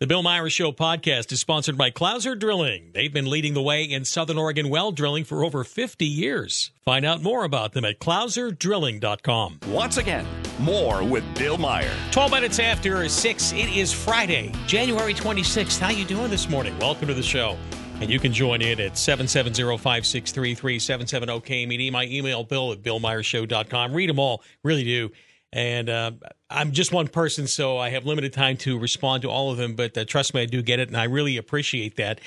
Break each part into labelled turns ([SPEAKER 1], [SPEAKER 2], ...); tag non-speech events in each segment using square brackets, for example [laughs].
[SPEAKER 1] The Bill Meyer Show podcast is sponsored by Clouser Drilling. They've been leading the way in Southern Oregon well drilling for over 50 years. Find out more about them at clouserdrilling.com.
[SPEAKER 2] Once again, more with Bill Meyer.
[SPEAKER 1] 12 minutes after 6, it is Friday, January 26th. How you doing this morning? Welcome to the show. And you can join in at 770-5633-770-KMED. My email, bill at billmeyershow.com. Read them all. Really do. And uh, I'm just one person, so I have limited time to respond to all of them. But uh, trust me, I do get it, and I really appreciate that.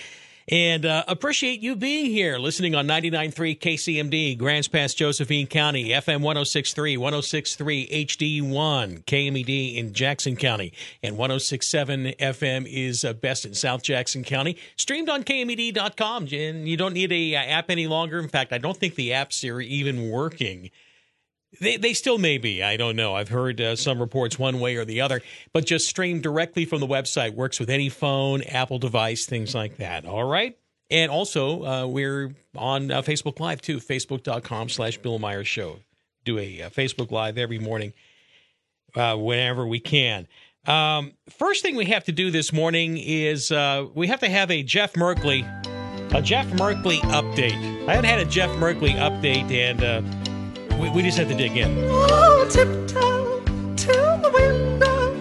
[SPEAKER 1] And uh, appreciate you being here, listening on 99.3 KCMD, Grants Pass, Josephine County, FM 106.3, 106.3 HD1, KMED in Jackson County, and 106.7 FM is uh, best in South Jackson County. Streamed on KMED.com, and you don't need a uh, app any longer. In fact, I don't think the apps are even working. They, they still may be. I don't know. I've heard uh, some reports one way or the other, but just stream directly from the website. Works with any phone, Apple device, things like that. All right. And also, uh, we're on uh, Facebook Live too, facebook.com slash Bill Meyer Show. Do a uh, Facebook Live every morning uh, whenever we can. Um, first thing we have to do this morning is uh, we have to have a Jeff Merkley, a Jeff Merkley update. I haven't had a Jeff Merkley update, and we, we just have to dig in.
[SPEAKER 3] Oh, tiptoe to the window,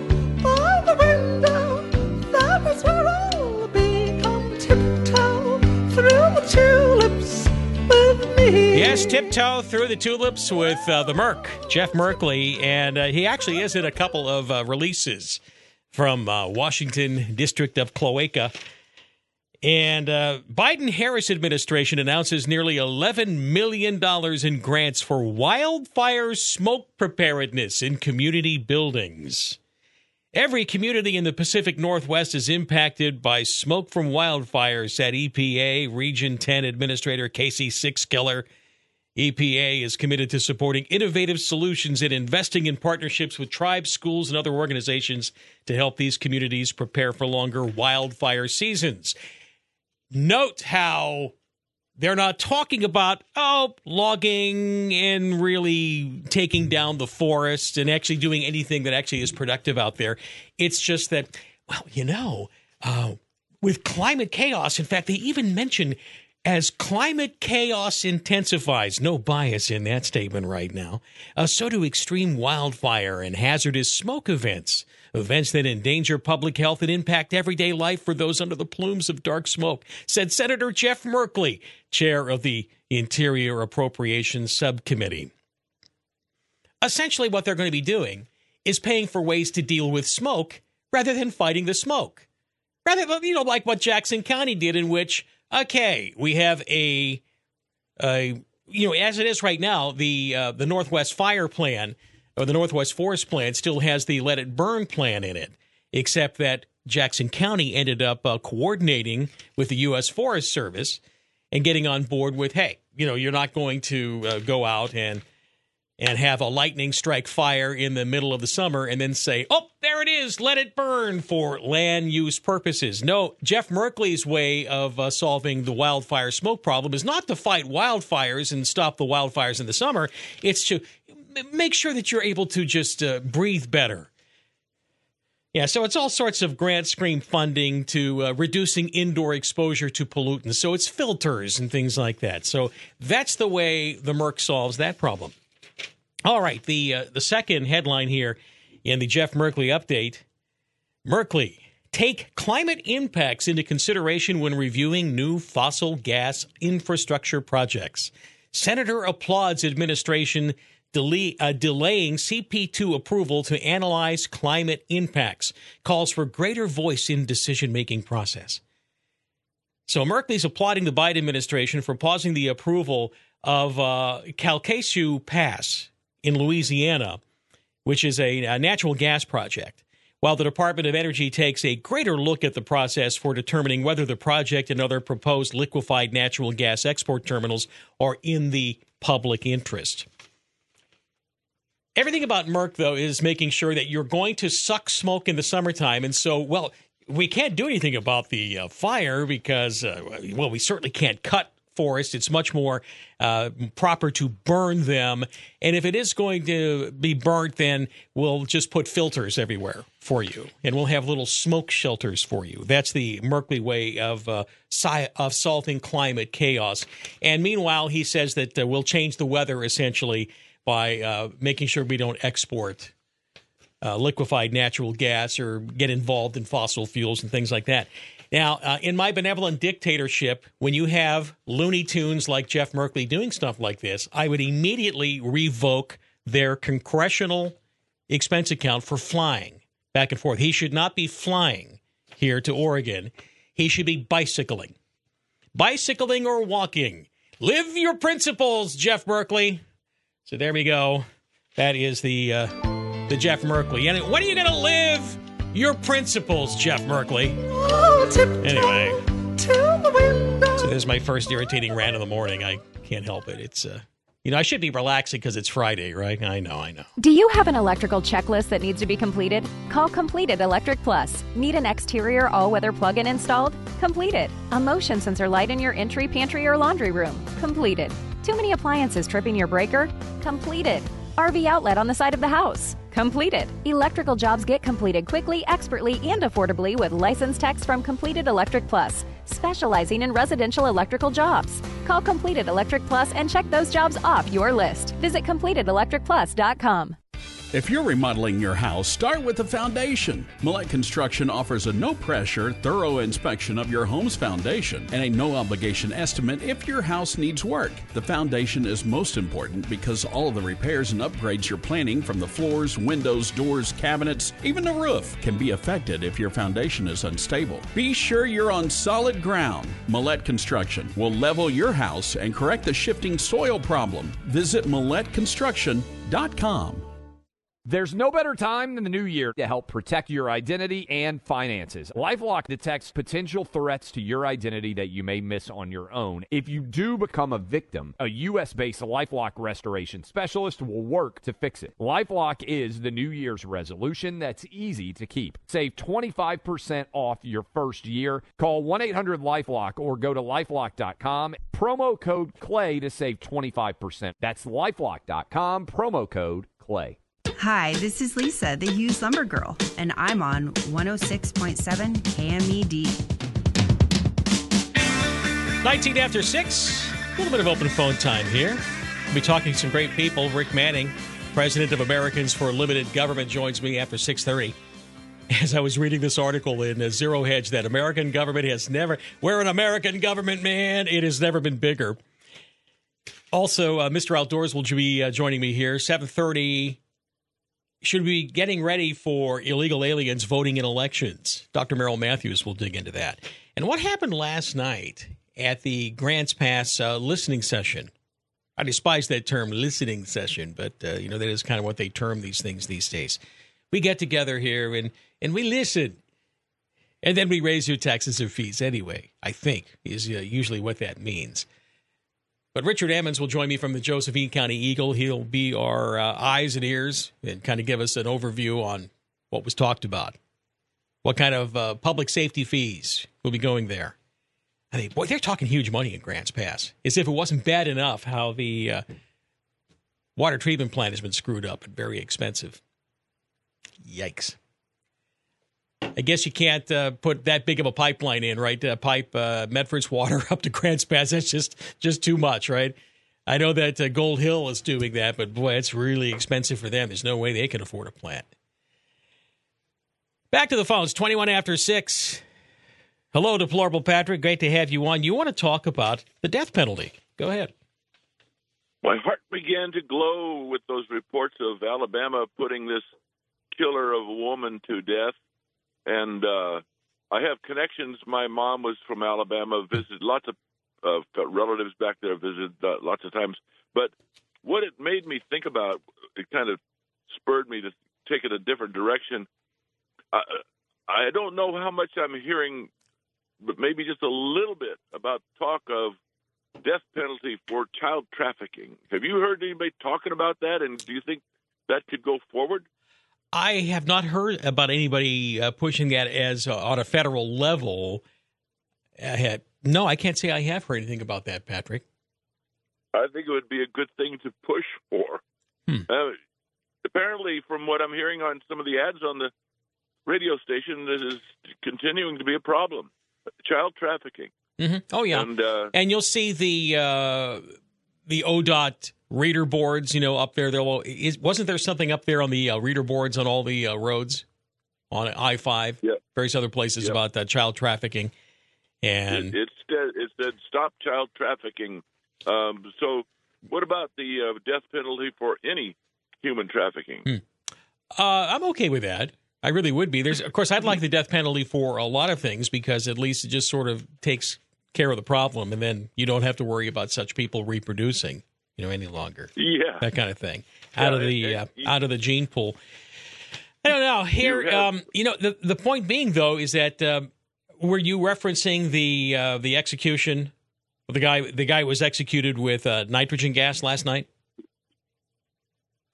[SPEAKER 3] by the window, that is where I'll be. Come tiptoe through the tulips with me.
[SPEAKER 1] Yes, tiptoe through the tulips with uh, the Merc, Jeff Merkley, and uh, he actually is in a couple of uh, releases from uh, Washington District of Cloaca. And uh, Biden Harris administration announces nearly $11 million in grants for wildfire smoke preparedness in community buildings. Every community in the Pacific Northwest is impacted by smoke from wildfires, said EPA Region 10 Administrator Casey Sixkiller. EPA is committed to supporting innovative solutions and investing in partnerships with tribes, schools, and other organizations to help these communities prepare for longer wildfire seasons note how they're not talking about oh logging and really taking down the forest and actually doing anything that actually is productive out there. It's just that well you know uh, with climate chaos in fact they even mention as climate chaos intensifies, no bias in that statement right now, uh, so do extreme wildfire and hazardous smoke events events that endanger public health and impact everyday life for those under the plumes of dark smoke, said Senator Jeff Merkley, chair of the Interior Appropriations Subcommittee. Essentially, what they're going to be doing is paying for ways to deal with smoke rather than fighting the smoke. Rather, you know, like what Jackson County did, in which, okay, we have a, a you know, as it is right now, the uh, the Northwest Fire Plan or the Northwest Forest Plan still has the Let It Burn plan in it, except that Jackson County ended up uh, coordinating with the U.S. Forest Service and getting on board with, hey, you know, you're not going to uh, go out and and have a lightning strike fire in the middle of the summer and then say, oh, there it is, let it burn for land use purposes. No, Jeff Merkley's way of uh, solving the wildfire smoke problem is not to fight wildfires and stop the wildfires in the summer. It's to make sure that you're able to just uh, breathe better. Yeah, so it's all sorts of grant stream funding to uh, reducing indoor exposure to pollutants. So it's filters and things like that. So that's the way the Merc solves that problem. All right, the uh, the second headline here in the Jeff Merkley update: Merkley take climate impacts into consideration when reviewing new fossil gas infrastructure projects. Senator applauds administration delay, uh, delaying CP2 approval to analyze climate impacts, calls for greater voice in decision making process. So Merkley's applauding the Biden administration for pausing the approval of uh, Calcasieu Pass in Louisiana, which is a, a natural gas project while the Department of Energy takes a greater look at the process for determining whether the project and other proposed liquefied natural gas export terminals are in the public interest. Everything about Merck, though, is making sure that you're going to suck smoke in the summertime. And so, well, we can't do anything about the uh, fire because, uh, well, we certainly can't cut forest. It's much more uh, proper to burn them. And if it is going to be burnt, then we'll just put filters everywhere for you, and we'll have little smoke shelters for you. That's the Merkley way of uh, of solving climate chaos. And meanwhile, he says that uh, we'll change the weather essentially by uh, making sure we don't export uh, liquefied natural gas or get involved in fossil fuels and things like that. Now, uh, in my benevolent dictatorship, when you have Looney Tunes like Jeff Merkley doing stuff like this, I would immediately revoke their congressional expense account for flying back and forth. He should not be flying here to Oregon. He should be bicycling. Bicycling or walking. Live your principles, Jeff Merkley. So there we go. That is the uh, the Jeff Merkley. And when are you going to live your principles, Jeff Merkley?
[SPEAKER 3] Oh,
[SPEAKER 1] Anyway.
[SPEAKER 3] the.
[SPEAKER 1] So there's my first irritating rant of the morning. I can't help it. It's uh, you know, I should be relaxing because it's Friday, right? I know, I know.
[SPEAKER 4] Do you have an electrical checklist that needs to be completed? Call Completed Electric Plus. Need an exterior all weather plug in installed? Completed. A motion sensor light in your entry, pantry, or laundry room? Completed. Too many appliances tripping your breaker? Completed. RV outlet on the side of the house? Completed. Electrical jobs get completed quickly, expertly, and affordably with licensed techs from Completed Electric Plus, specializing in residential electrical jobs. Call Completed Electric Plus and check those jobs off your list. Visit CompletedElectricPlus.com.
[SPEAKER 5] If you're remodeling your house, start with the foundation. Millette Construction offers a no pressure, thorough inspection of your home's foundation and a no obligation estimate if your house needs work. The foundation is most important because all of the repairs and upgrades you're planning from the floors, windows, doors, cabinets, even the roof can be affected if your foundation is unstable. Be sure you're on solid ground. Millette Construction will level your house and correct the shifting soil problem. Visit MilletteConstruction.com.
[SPEAKER 6] There's no better time than the new year to help protect your identity and finances. Lifelock detects potential threats to your identity that you may miss on your own. If you do become a victim, a US based Lifelock restoration specialist will work to fix it. Lifelock is the New Year's resolution that's easy to keep. Save 25% off your first year. Call 1 800 Lifelock or go to lifelock.com. Promo code CLAY to save 25%. That's lifelock.com, promo code CLAY.
[SPEAKER 7] Hi, this is Lisa, the Hughes Lumber Girl, and I'm on 106.7 KMED.
[SPEAKER 1] 19 after 6. A little bit of open phone time here. We'll be talking to some great people. Rick Manning, president of Americans for Limited Government, joins me after 6:30. As I was reading this article in uh, Zero Hedge, that American government has never. We're an American government, man. It has never been bigger. Also, uh, Mr. Outdoors will be uh, joining me here. 7:30. Should we be getting ready for illegal aliens voting in elections? Dr. Merrill Matthews will dig into that. And what happened last night at the Grants Pass uh, listening session? I despise that term, listening session, but uh, you know that is kind of what they term these things these days. We get together here and and we listen, and then we raise your taxes or fees anyway. I think is uh, usually what that means. But Richard Emmons will join me from the Josephine County Eagle. He'll be our uh, eyes and ears and kind of give us an overview on what was talked about. What kind of uh, public safety fees will be going there? I mean, boy, they're talking huge money in Grants Pass. As if it wasn't bad enough how the uh, water treatment plant has been screwed up and very expensive. Yikes. I guess you can't uh, put that big of a pipeline in, right? Uh, pipe uh, Medford's water [laughs] up to Grants Pass. That's just just too much, right? I know that uh, Gold Hill is doing that, but boy, it's really expensive for them. There's no way they can afford a plant. Back to the phones, 21 after 6. Hello, Deplorable Patrick. Great to have you on. You want to talk about the death penalty. Go ahead.
[SPEAKER 8] My heart began to glow with those reports of Alabama putting this killer of a woman to death. And uh, I have connections. My mom was from Alabama, visited lots of uh, relatives back there, visited uh, lots of times. But what it made me think about, it kind of spurred me to take it a different direction. I, I don't know how much I'm hearing, but maybe just a little bit about talk of death penalty for child trafficking. Have you heard anybody talking about that? And do you think that could go forward?
[SPEAKER 1] I have not heard about anybody uh, pushing that as uh, on a federal level. Uh, No, I can't say I have heard anything about that, Patrick.
[SPEAKER 8] I think it would be a good thing to push for.
[SPEAKER 1] Hmm.
[SPEAKER 8] Uh, apparently, from what I'm hearing on some of the ads on the radio station, this is continuing to be a problem. Child trafficking.
[SPEAKER 1] hmm Oh yeah,
[SPEAKER 8] And uh,
[SPEAKER 1] and you'll see the uh, the ODOT reader boards. You know, up there. There will, is, wasn't there something up there on the uh, reader boards on all the uh, roads on I five,
[SPEAKER 8] Yep.
[SPEAKER 1] various other places
[SPEAKER 8] Yep.
[SPEAKER 1] about uh, child trafficking, and
[SPEAKER 8] it, it, said, it said stop child trafficking. Um, so, what about the uh, death penalty for any human trafficking?
[SPEAKER 1] Uh, I'm okay with that. I really would be. There's, of course, I'd like the death penalty for a lot of things because at least it just sort of takes care of the problem, and then you don't have to worry about such people reproducing, you know, any longer.
[SPEAKER 8] Yeah.
[SPEAKER 1] That kind of thing out
[SPEAKER 8] Yeah,
[SPEAKER 1] of the
[SPEAKER 8] and-
[SPEAKER 1] uh,
[SPEAKER 8] and-
[SPEAKER 1] out of the gene pool. I don't know. Here,
[SPEAKER 8] You have-
[SPEAKER 1] um, you know, the the point being though is that um, were you referencing the uh, the execution? The guy, the guy was executed with uh, nitrogen gas last night.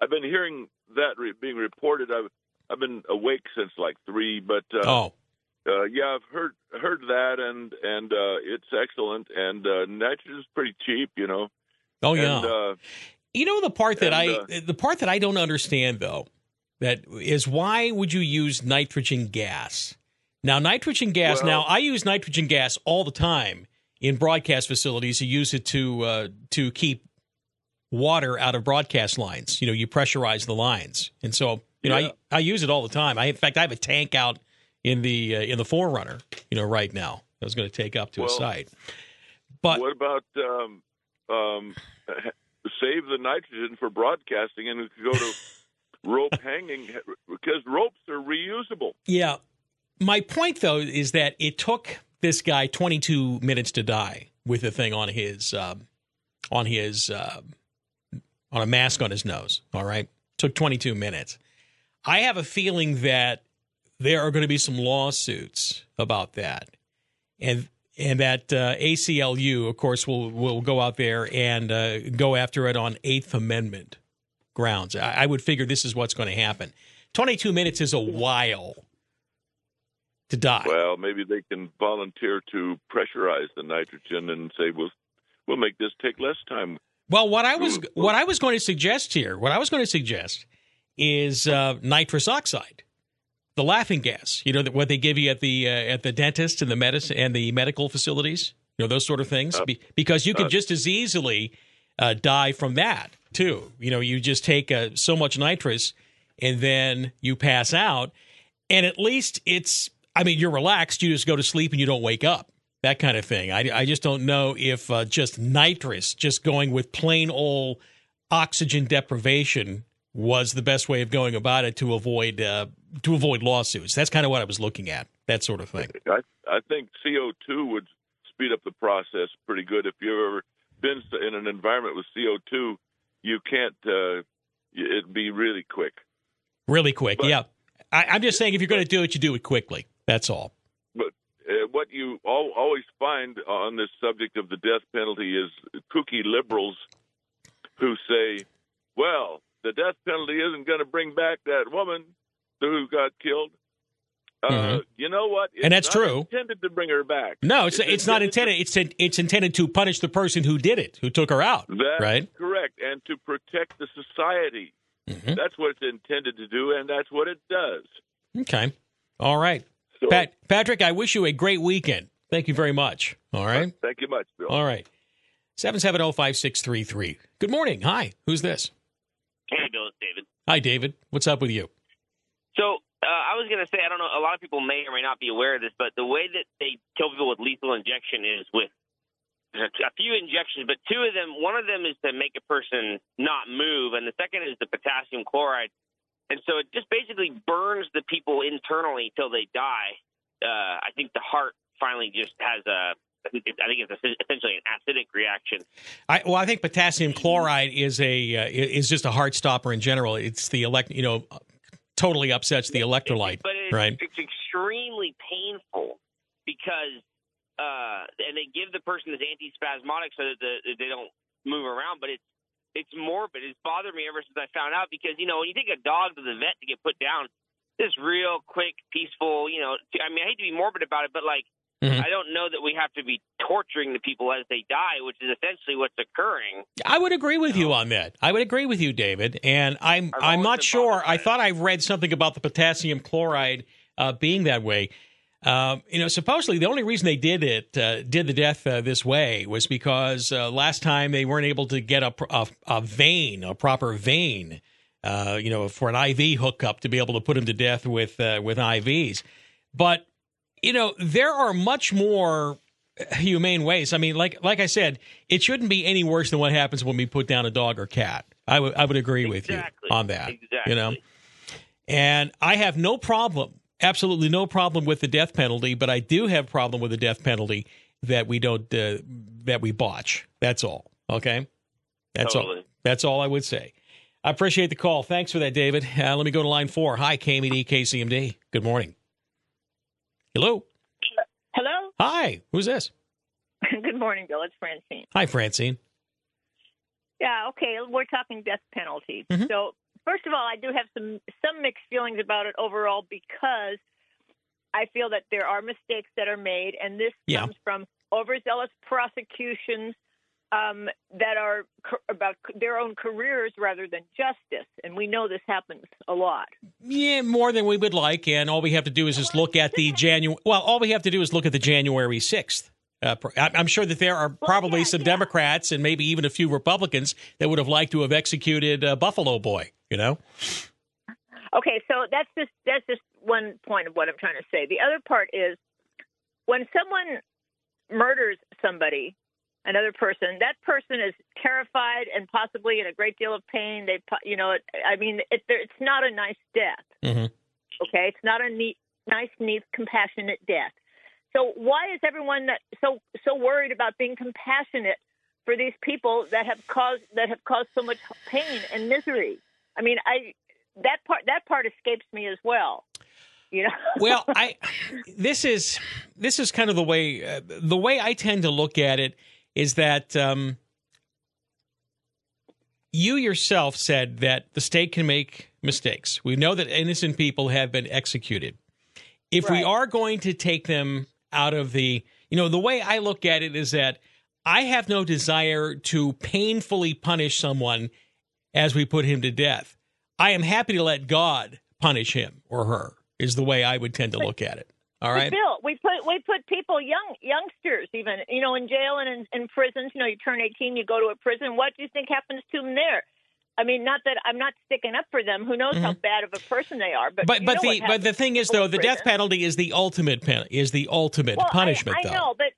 [SPEAKER 8] I've been hearing that re- being reported. I've I've been awake since like three, but uh,
[SPEAKER 1] oh,
[SPEAKER 8] uh, yeah, I've heard heard that, and and uh, it's excellent. And uh, nitrogen's pretty cheap, you know.
[SPEAKER 1] Oh yeah.
[SPEAKER 8] And, uh,
[SPEAKER 1] You know the part that
[SPEAKER 8] And,
[SPEAKER 1] I the part that I don't understand though that is why would you use nitrogen gas? Now nitrogen gas.
[SPEAKER 8] Well-
[SPEAKER 1] now I use nitrogen gas all the time in broadcast facilities. You use it to uh, to keep water out of broadcast lines. You know, you pressurize the lines, and so you know I I use it all the time. I in fact I have a tank out in the uh, in the Forerunner. You know, right now I was going to take up to a site, but
[SPEAKER 8] what about um, um, [laughs] save the nitrogen for broadcasting and go to [laughs] rope hanging because ropes are reusable.
[SPEAKER 1] Yeah. My point, though, is that it took this guy 22 minutes to die with the thing on his um, on his uh, on a mask on his nose. All right, took 22 minutes. I have a feeling that there are going to be some lawsuits about that, and and that uh, ACLU, of course, will will go out there and uh, go after it on Eighth Amendment grounds. I, I would figure this is what's going to happen. 22 minutes is a while to die.
[SPEAKER 8] Well, maybe they can volunteer to pressurize the nitrogen and say we'll we'll make this take less time.
[SPEAKER 1] Well, what I was what I was going to suggest here, what I was going to suggest is uh, nitrous oxide, the laughing gas. You know that what they give you at the uh, at the dentist and the medicine and the medical facilities. You know those sort of things, Be- because you could
[SPEAKER 8] uh,
[SPEAKER 1] just as easily uh, die from that too. You know, you just take uh, so much nitrous and then you pass out, and at least it's. I mean, you're relaxed. You just go to sleep and you don't wake up. That kind of thing. I, I just don't know if uh, just nitrous, just going with plain old oxygen deprivation, was the best way of going about it to avoid uh, to avoid lawsuits. That's kind of what I was looking at. That sort of thing.
[SPEAKER 8] I I think CO two would speed up the process pretty good. If you've ever been in an environment with CO two, you can't. Uh, it'd be really quick.
[SPEAKER 1] Really quick.
[SPEAKER 8] But-
[SPEAKER 1] yeah. I, I'm just saying, if you're going to do it, you do it quickly. That's all.
[SPEAKER 8] But uh, what you al- always find on this subject of the death penalty is kooky liberals who say, "Well, the death penalty isn't going to bring back that woman who got killed." Uh,
[SPEAKER 1] Mhm.
[SPEAKER 8] You know what? It's
[SPEAKER 1] And that's
[SPEAKER 8] not
[SPEAKER 1] true.
[SPEAKER 8] Intended to bring her back.
[SPEAKER 1] No, it's it's not intended.
[SPEAKER 8] to-
[SPEAKER 1] It's it's intended to punish the person who did it, who took her out.
[SPEAKER 8] That's
[SPEAKER 1] right.
[SPEAKER 8] correct, and to protect the society.
[SPEAKER 1] Mhm.
[SPEAKER 8] That's what it's intended to do, and that's what it does.
[SPEAKER 1] Okay. All right.
[SPEAKER 8] So,
[SPEAKER 1] Pat, Patrick, I wish you a great weekend. Thank you very much. All right.
[SPEAKER 8] thank you much, Bill.
[SPEAKER 1] All right. 770-5633. Good morning. Hi. Who's this?
[SPEAKER 9] Hey, Bill, it's David.
[SPEAKER 1] Hi, David. What's up with you?
[SPEAKER 9] So uh, I was going to say, I don't know, a lot of people may or may not be aware of this, but the way that they kill people with lethal injection is with a a few injections, but two of them, one of them is to make a person not move, and the second is the potassium chloride. And so it just basically burns the people internally till they die. Uh, I think the heart finally just has a, I think it's I think it's essentially an acidic reaction.
[SPEAKER 1] I, well, I think potassium chloride is a uh, is just a heart stopper in general. It's the elect, you know, totally upsets the electrolyte,
[SPEAKER 9] but it's,
[SPEAKER 1] right?
[SPEAKER 9] it's extremely painful because uh, and they give the person this antispasmodic so that the, they don't move around. But it's it's morbid. It's bothered me ever since I found out because you know when you take a dog to the vet to get put down, this real quick, peaceful. You know, I mean, I hate to be morbid about it, but like
[SPEAKER 1] Mhm.
[SPEAKER 9] I don't know that we have to be torturing the people as they die, which is essentially what's occurring.
[SPEAKER 1] I would agree with you on that. I would agree with you, David. And I'm
[SPEAKER 9] I've
[SPEAKER 1] I'm not sure. I thought I read something about the potassium chloride uh, being that way. Um, you know, supposedly the only reason they did it, uh, did the death uh, this way, was because uh, last time they weren't able to get a, a, a vein, a proper vein, uh, you know, for an IV hookup to be able to put him to death with uh, with IVs. But you know, there are much more humane ways. I mean, like like I said, it shouldn't be any worse than what happens when we put down a dog or cat. I would I would agree with you on that.
[SPEAKER 9] Exactly.
[SPEAKER 1] You know, and I have no problem, absolutely no problem with the death penalty, but I do have problem with the death penalty that we don't uh, that we botch. That's all. Okay, that's all. That's all I would say. I appreciate the call. Thanks for that, David. Uh, let me go to line four. Hi, KMD, KCMD. Good morning. Hello.
[SPEAKER 10] Hello.
[SPEAKER 1] Hi. Who's this? [laughs]
[SPEAKER 10] Good morning, Bill. It's Francine.
[SPEAKER 1] Hi, Francine.
[SPEAKER 10] Yeah, okay. We're talking death penalty.
[SPEAKER 1] Mhm.
[SPEAKER 10] So, first of all, I do have some some mixed feelings about it overall because I feel that there are mistakes that are made, and this
[SPEAKER 1] Yeah.
[SPEAKER 10] comes from overzealous prosecutions um, that are about c- their own careers rather than justice, and we know this happens a lot.
[SPEAKER 1] Yeah, more than we would like, and all we have to do is just look at the January. Well, all we have to do is look at the January sixth. Uh, I- I'm sure that there are probably
[SPEAKER 10] yeah,
[SPEAKER 1] some
[SPEAKER 10] yeah.
[SPEAKER 1] Democrats and maybe even a few Republicans that would have liked to have executed uh, Buffalo Boy. You know,
[SPEAKER 10] Okay, so that's just that's just one point of what I'm trying to say. The other part is when someone murders somebody, another person, that person is terrified and possibly in a great deal of pain. They, you know, it, I mean, it, it's not a nice death.
[SPEAKER 1] Mhm.
[SPEAKER 10] Okay, it's not a neat, nice, neat, compassionate death. So why is everyone that so so worried about being compassionate for these people that have caused that have caused so much pain and misery? I mean, I that part that part escapes me as well. You know. [laughs]
[SPEAKER 1] well, I this is this is kind of the way uh, the way I tend to look at it is that um, you yourself said that the state can make mistakes. We know that innocent people have been executed. If we are going to take them out of the, you know, the way I look at it is that I have no desire to painfully punish someone as we put him to death. I am happy to let God punish him or her. Is the way I would tend to look at it. All right.
[SPEAKER 10] Bill, we put we put people young youngsters even you know in jail and in, in prisons. You know, you turn eighteen, you go to a prison. What do you think happens to them there? I mean, not that I'm not sticking up for them. Who knows how bad of a person they are? But
[SPEAKER 1] Mm-hmm. But but the but the thing is though the death penalty is the ultimate pen, is the ultimate
[SPEAKER 10] well,
[SPEAKER 1] punishment
[SPEAKER 10] I,
[SPEAKER 1] though.
[SPEAKER 10] know, but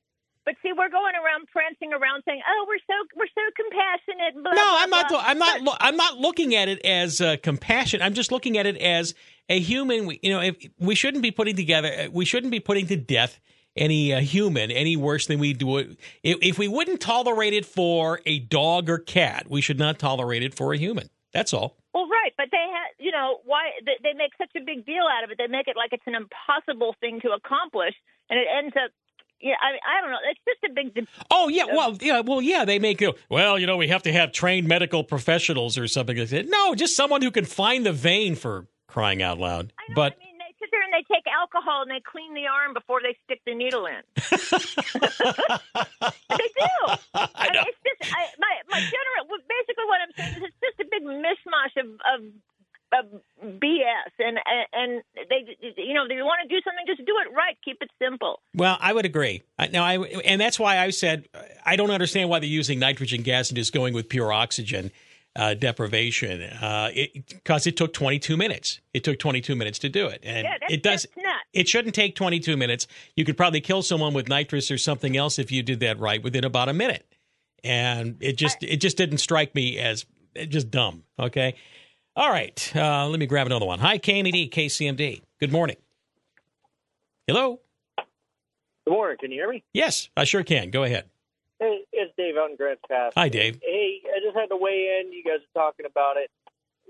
[SPEAKER 10] but see, we're going around prancing around saying, "Oh, we're so we're so compassionate." Blah,
[SPEAKER 1] no,
[SPEAKER 10] blah,
[SPEAKER 1] I'm not.
[SPEAKER 10] blah.
[SPEAKER 1] I'm not. I'm not looking at it as uh, compassion. I'm just looking at it as a human. we- You know, if, we shouldn't be putting together. uh, We shouldn't be putting to death any uh, human any worse than we do it. If, if we wouldn't tolerate it for a dog or cat, we should not tolerate it for a human. That's all.
[SPEAKER 10] Well, right, but they have, you know, why they, they make such a big deal out of it? They make it like it's an impossible thing to accomplish, and it ends up, yeah, I, I don't know. It's just a big. de-
[SPEAKER 1] Oh yeah, well yeah, well yeah, they make you. Well, you know, we have to have trained medical professionals or something like that. No, just someone who can find the vein for crying out loud.
[SPEAKER 10] I know,
[SPEAKER 1] But
[SPEAKER 10] I mean, they sit there and they take alcohol and they clean the arm before they stick the needle in. [laughs] they do. [laughs]
[SPEAKER 1] I know.
[SPEAKER 10] mean, it's just I, my my general. Basically, what I'm saying is it's just a big mishmash of of. Of BS and and they you know they want to do something just do it right keep it simple
[SPEAKER 1] Well, I would agree. Now, I and that's why I said I don't understand why they're using nitrogen gas and just going with pure oxygen uh, deprivation because it, took 22 minutes. It took 22 minutes to do it, and
[SPEAKER 10] yeah that's,
[SPEAKER 1] it does.
[SPEAKER 10] that's nuts
[SPEAKER 1] It shouldn't take 22 minutes. You could probably kill someone with nitrous or something else if you did that right within about a minute. And it just it just didn't strike me as eh, just dumb. Okay. All right. Uh, let me grab another one. Hi, KMED, KCMD. Good morning. Hello.
[SPEAKER 11] Good morning. Can you hear me?
[SPEAKER 1] Yes, I sure can. Go ahead.
[SPEAKER 11] Dave out in Grants Pass.
[SPEAKER 1] Hi, Dave.
[SPEAKER 11] Hey, I just had to weigh in. You guys are talking about it.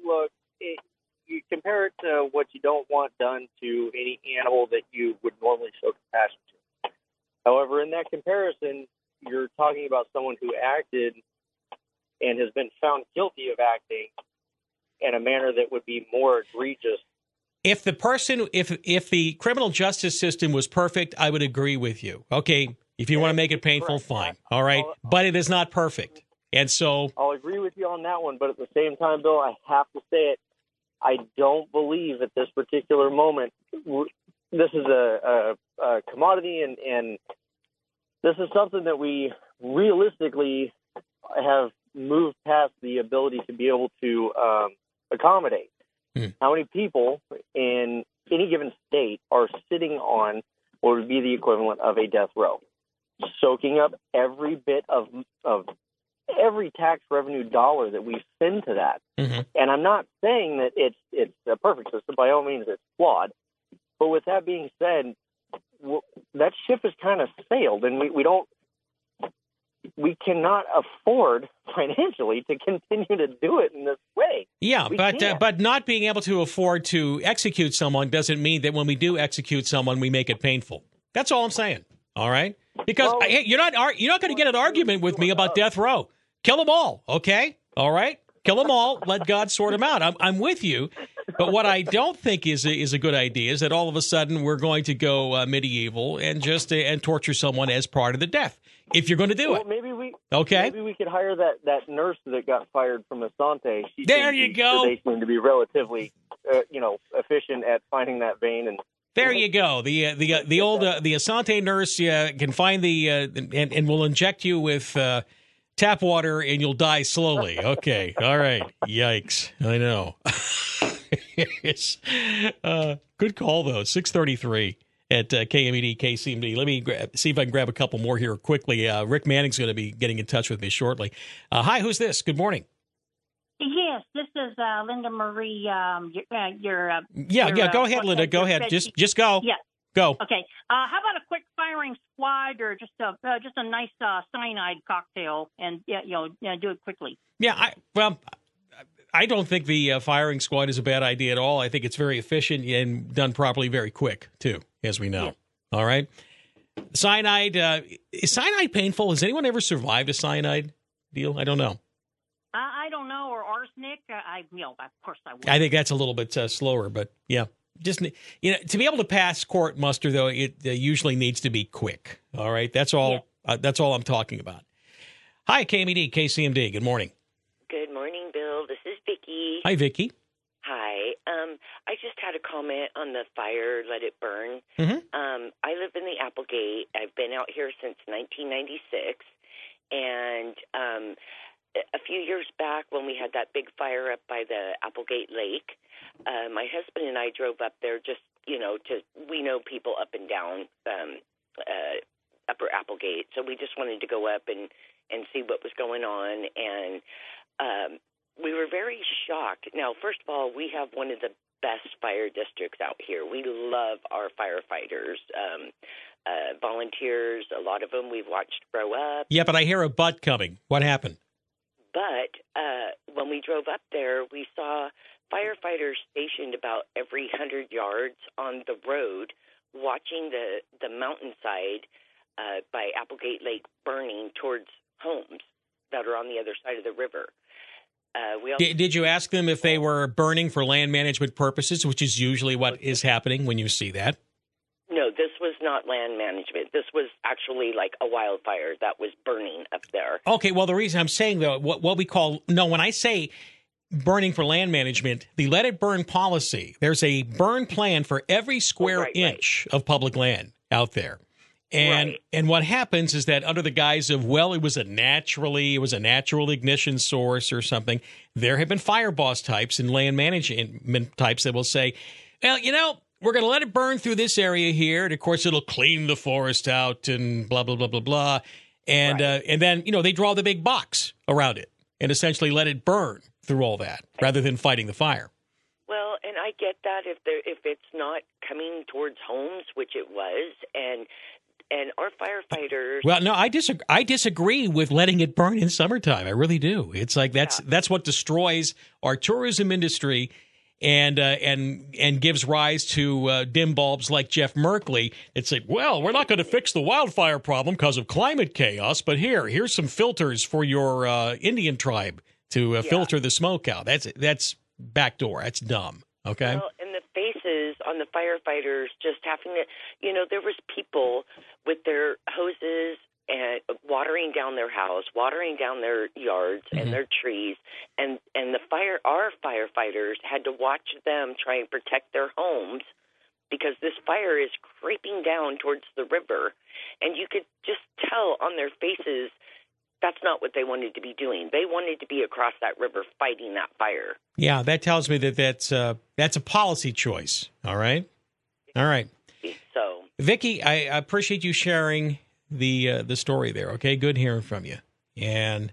[SPEAKER 11] Look, it, you compare it to what you don't want done to any animal that you would normally show compassion to. However, in that comparison, you're talking about someone who acted and has been found guilty of acting in a manner that would be more egregious
[SPEAKER 1] if the person, if if the criminal justice system was perfect, I would agree with you. Okay, if you want to make it painful, fine. All right, but it is not perfect, and so
[SPEAKER 11] I'll agree with you on that one, but at the same time, Bill, I have to say it. I don't believe at this particular moment this is a, a, a commodity, and, and this is something that we realistically have moved past the ability to be able to um, accommodate. How many people in any given state are sitting on what would be the equivalent of a death row, soaking up every bit of of every tax revenue dollar that we send to that. And I'm not saying that it's it's a perfect system. By all means, it's flawed. But with that being said, w- that ship has kind of sailed, and we, we don't we cannot afford financially to continue to do it in this way.
[SPEAKER 1] Yeah,
[SPEAKER 11] We
[SPEAKER 1] but uh, but not being able to afford to execute someone doesn't mean that when we do execute someone, we make it painful. That's all I'm saying. All right, because I- hey, you're not ar- you're not going to get an argument with me about death row. Kill them all, okay? All right, kill them all. Let God sort them out. I'm I'm with you. But what I don't think is a, is a good idea is that all of a sudden we're going to go uh, medieval and just uh, and torture someone as part of the death. If you're going to do
[SPEAKER 11] well,
[SPEAKER 1] it,
[SPEAKER 11] maybe we
[SPEAKER 1] Okay.
[SPEAKER 11] Maybe we could hire that that nurse that got fired from Asante. She
[SPEAKER 1] There you go.
[SPEAKER 11] They seem to be relatively, uh, you know, efficient at finding that vein and.
[SPEAKER 1] There you go. The uh, the uh, the old uh, the Asante nurse uh, can find the uh, and and will inject you with uh, tap water and you'll die slowly. Okay. All right. Yikes. I know. [laughs] Good call though. Six thirty three at uh, KMED KCMD. Let me see if I can grab a couple more here quickly. Rick Manning's going to be getting in touch with me shortly. Hi, who's this? Good morning.
[SPEAKER 12] Yes, this is uh, Linda Marie. Um, your, uh, your uh,
[SPEAKER 1] Yeah,
[SPEAKER 12] your,
[SPEAKER 1] yeah.
[SPEAKER 12] uh,
[SPEAKER 1] Go ahead, Linda. Go ahead. Just just go.
[SPEAKER 12] Yeah.
[SPEAKER 1] Go.
[SPEAKER 12] Okay. Uh, how about a quick firing squad or just a uh, just a nice uh, cyanide cocktail and yeah, you know, yeah, do it quickly.
[SPEAKER 1] Yeah, I well, I don't think the uh, firing squad is a bad idea at all. I think it's very efficient and done properly, very quick too, as we know. All right, cyanide uh, is cyanide painful? Has anyone ever survived a cyanide deal? I don't know.
[SPEAKER 12] I, I don't know arsenic. Uh, I you know, of course I would.
[SPEAKER 1] I think that's a little bit uh, slower, but yeah, just you know, to be able to pass court muster though, it uh, usually needs to be quick. All right, that's all. Uh, that's all I'm talking about. Hi, KMD, KCMD. Good morning.
[SPEAKER 13] Good morning, Bill. This is Vicky.
[SPEAKER 1] Hi, Vicky.
[SPEAKER 13] Hi. Um, I just had a comment on the fire, let it burn.
[SPEAKER 1] Mhm.
[SPEAKER 13] Um, I live in the Applegate. I've been out here since 1996, and um, a few years back when we had that big fire up by the Applegate Lake, uh, my husband and I drove up there just you know to we know people up and down um, uh, Upper Applegate, so we just wanted to go up and and see what was going on and. Um, we were very shocked. Now, first of all, we have one of the best fire districts out here. We love our firefighters, um, uh, volunteers. A lot of them we've watched grow up.
[SPEAKER 1] Yeah, but I hear a butt coming. What happened?
[SPEAKER 13] But uh, when we drove up there, we saw firefighters stationed about every hundred yards on the road, watching the the mountainside uh, by Applegate Lake burning towards homes that are on the other side of the river. Uh, we also
[SPEAKER 1] Did, did you ask them if they were burning for land management purposes, which is usually what is happening when you see that?
[SPEAKER 13] No, this was not land management. This was actually like a wildfire that was burning up there.
[SPEAKER 1] Okay, well, the reason I'm saying though, what, what we call no, when I say burning for land management, the let it burn policy, there's a burn plan for every square inch of public land out there. And and what happens is that under the guise of well, it was a naturally it was a natural ignition source or something, there have been fire boss types and land management types that will say, well, you know, we're going to let it burn through this area here, and of course, it'll clean the forest out and blah blah blah blah blah, and uh, and then you know they draw the big box around it and essentially let it burn through all that rather than fighting the fire.
[SPEAKER 13] Well, and I get that if there if it's not coming towards homes, which it was, and and our firefighters.
[SPEAKER 1] Well, no, I disagree. I disagree with letting it burn in summertime. I really do. It's like that's that's what destroys our tourism industry, and uh, and and gives rise to uh, dim bulbs like Jeff Merkley. that like, well, we're not going to fix the wildfire problem because of climate chaos, but here, here's some filters for your uh, Indian tribe to uh, filter the smoke out. That's that's backdoor. That's dumb. Okay.
[SPEAKER 13] Well, and the faces on the firefighters just having to, you know, there was people with their hoses and watering down their house, watering down their yards
[SPEAKER 1] Mm-hmm.
[SPEAKER 13] and their trees, and and the fire our firefighters had to watch them try and protect their homes because this fire is creeping down towards the river, and you could just tell on their faces that's not what they wanted to be doing. They wanted to be across that river fighting that fire.
[SPEAKER 1] Yeah, that tells me that that's uh, that's a policy choice. All right, all right.
[SPEAKER 13] So
[SPEAKER 1] Vicky, I I appreciate you sharing the uh, the story there. Okay, good hearing from you. And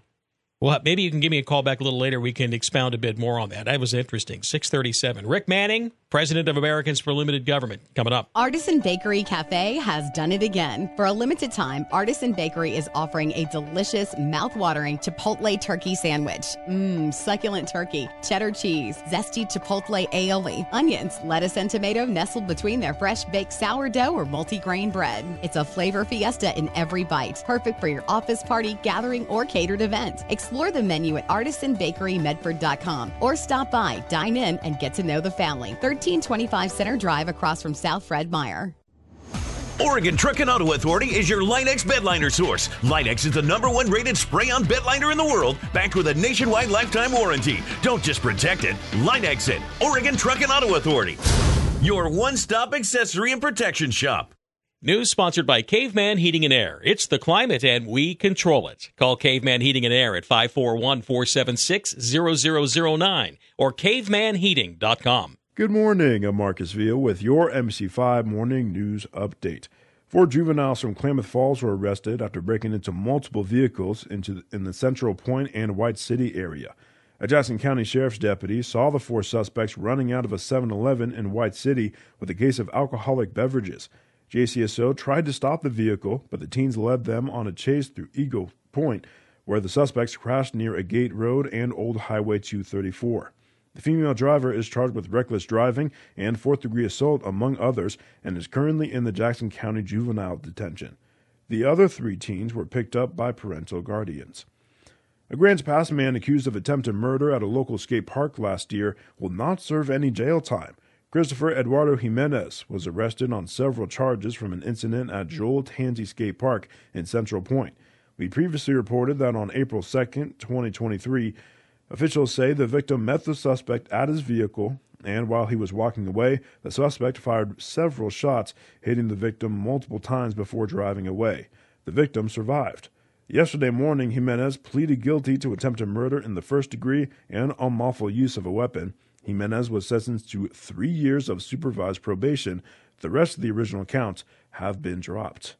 [SPEAKER 1] well, maybe you can give me a call back a little later. We can expound a bit more on that. That was interesting. Six thirty-seven. Rick Manning, president of Americans for Limited Government, coming up.
[SPEAKER 14] Artisan Bakery Cafe has done it again. For a limited time, Artisan Bakery is offering a delicious, mouth-watering Chipotle turkey sandwich. Mmm, succulent turkey, cheddar cheese, zesty Chipotle aioli, onions, lettuce and tomato nestled between their fresh baked sourdough or multigrain bread. It's a flavor fiesta in every bite, perfect for your office party, gathering, or catered event. Explore the menu at artisanbakerymedford.com or stop by, dine in, and get to know the family. 1325 Center Drive across from South Fred Meyer.
[SPEAKER 15] Oregon Truck and Auto Authority is your LINE-X bedliner source. LINE-X is the number one rated spray on bedliner in the world, backed with a nationwide lifetime warranty. Don't just protect it, LINE-X it. Oregon Truck and Auto Authority, your one stop accessory and protection shop.
[SPEAKER 1] News sponsored by Caveman Heating and Air. It's the climate and we control it. Call Caveman Heating and Air at 541 476 0009 or cavemanheating.com.
[SPEAKER 16] Good morning. I'm Marcus Villa with your NBC5 morning news update. Four juveniles from Klamath Falls were arrested after breaking into multiple vehicles into in the Central Point and White City area. A Jackson County Sheriff's deputy saw the four suspects running out of a 7-Eleven in White City with a case of alcoholic beverages. JCSO tried to stop the vehicle, but the teens led them on a chase through Eagle Point, where the suspects crashed near Agate Road and Old Highway 234. The female driver is charged with reckless driving and fourth degree assault, among others, and is currently in the Jackson County Juvenile Detention. The other three teens were picked up by parental guardians. A Grants Pass man accused of attempted murder at a local skate park last year will not serve any jail time. Christopher Eduardo Jimenez was arrested on several charges from an incident at Joel Tansey Skate Park in Central Point. We previously reported that on April 2nd, 2023, officials say the victim met the suspect at his vehicle, and while he was walking away, the suspect fired several shots, hitting the victim multiple times before driving away. The victim survived. Yesterday morning, Jimenez pleaded guilty to attempted murder in the first degree and unlawful use of a weapon. Jimenez was sentenced to three years of supervised probation. The rest of the original counts have been dropped.